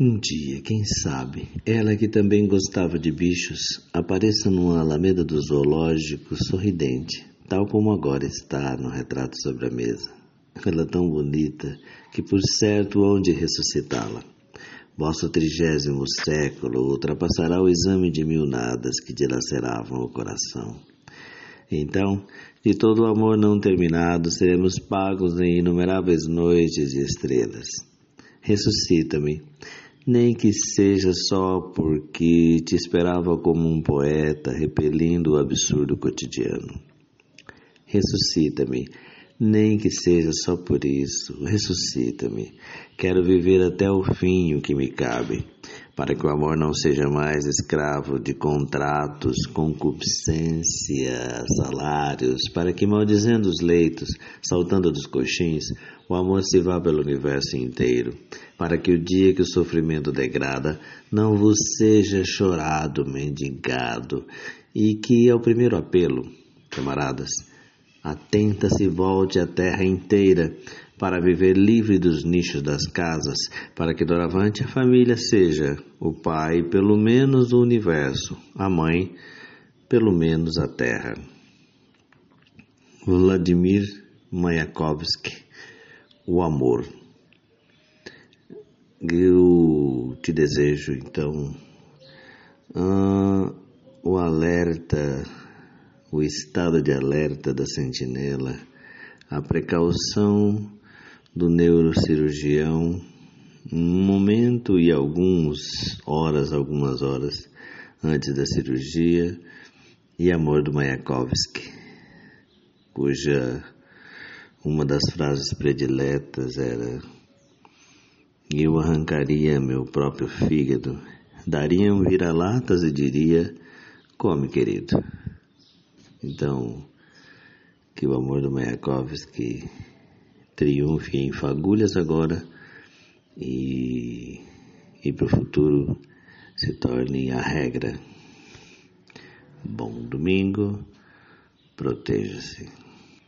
Um dia, quem sabe, ela que também gostava de bichos, apareça numa alameda do zoológico sorridente, tal como agora está no retrato sobre a mesa. Ela tão bonita que por certo hão de ressuscitá-la. Vosso trigésimo século ultrapassará o exame de mil nadas que dilaceravam o coração. Então, de todo o amor não terminado, seremos pagos em inumeráveis noites e estrelas. Ressuscita-me, nem que seja só porque te esperava como um poeta repelindo o absurdo cotidiano. Ressuscita-me, nem que seja só por isso. Ressuscita-me. Quero viver até o fim o que me cabe, para que o amor não seja mais escravo de contratos, concupiscência, salários, para que, maldizendo os leitos, saltando dos coxins, o amor se vá pelo universo inteiro, para que o dia que o sofrimento degrada não vos seja chorado, mendigado, e que ao primeiro apelo, camaradas, atenta-se volte a terra inteira para viver livre dos nichos das casas, para que doravante a família seja o pai, pelo menos o universo, a mãe, pelo menos a terra. Vladimir Mayakovsky o amor. Eu te desejo então uh, o alerta, o estado de alerta da sentinela, a precaução do neurocirurgião, um momento e algumas horas, algumas horas antes da cirurgia, e amor do Mayakovsky, cuja uma das frases prediletas era: Eu arrancaria meu próprio fígado, daria um vira-latas e diria: Come, querido. Então, que o amor do Mayakovsky triunfe em fagulhas agora e, e para o futuro se torne a regra. Bom domingo, proteja-se.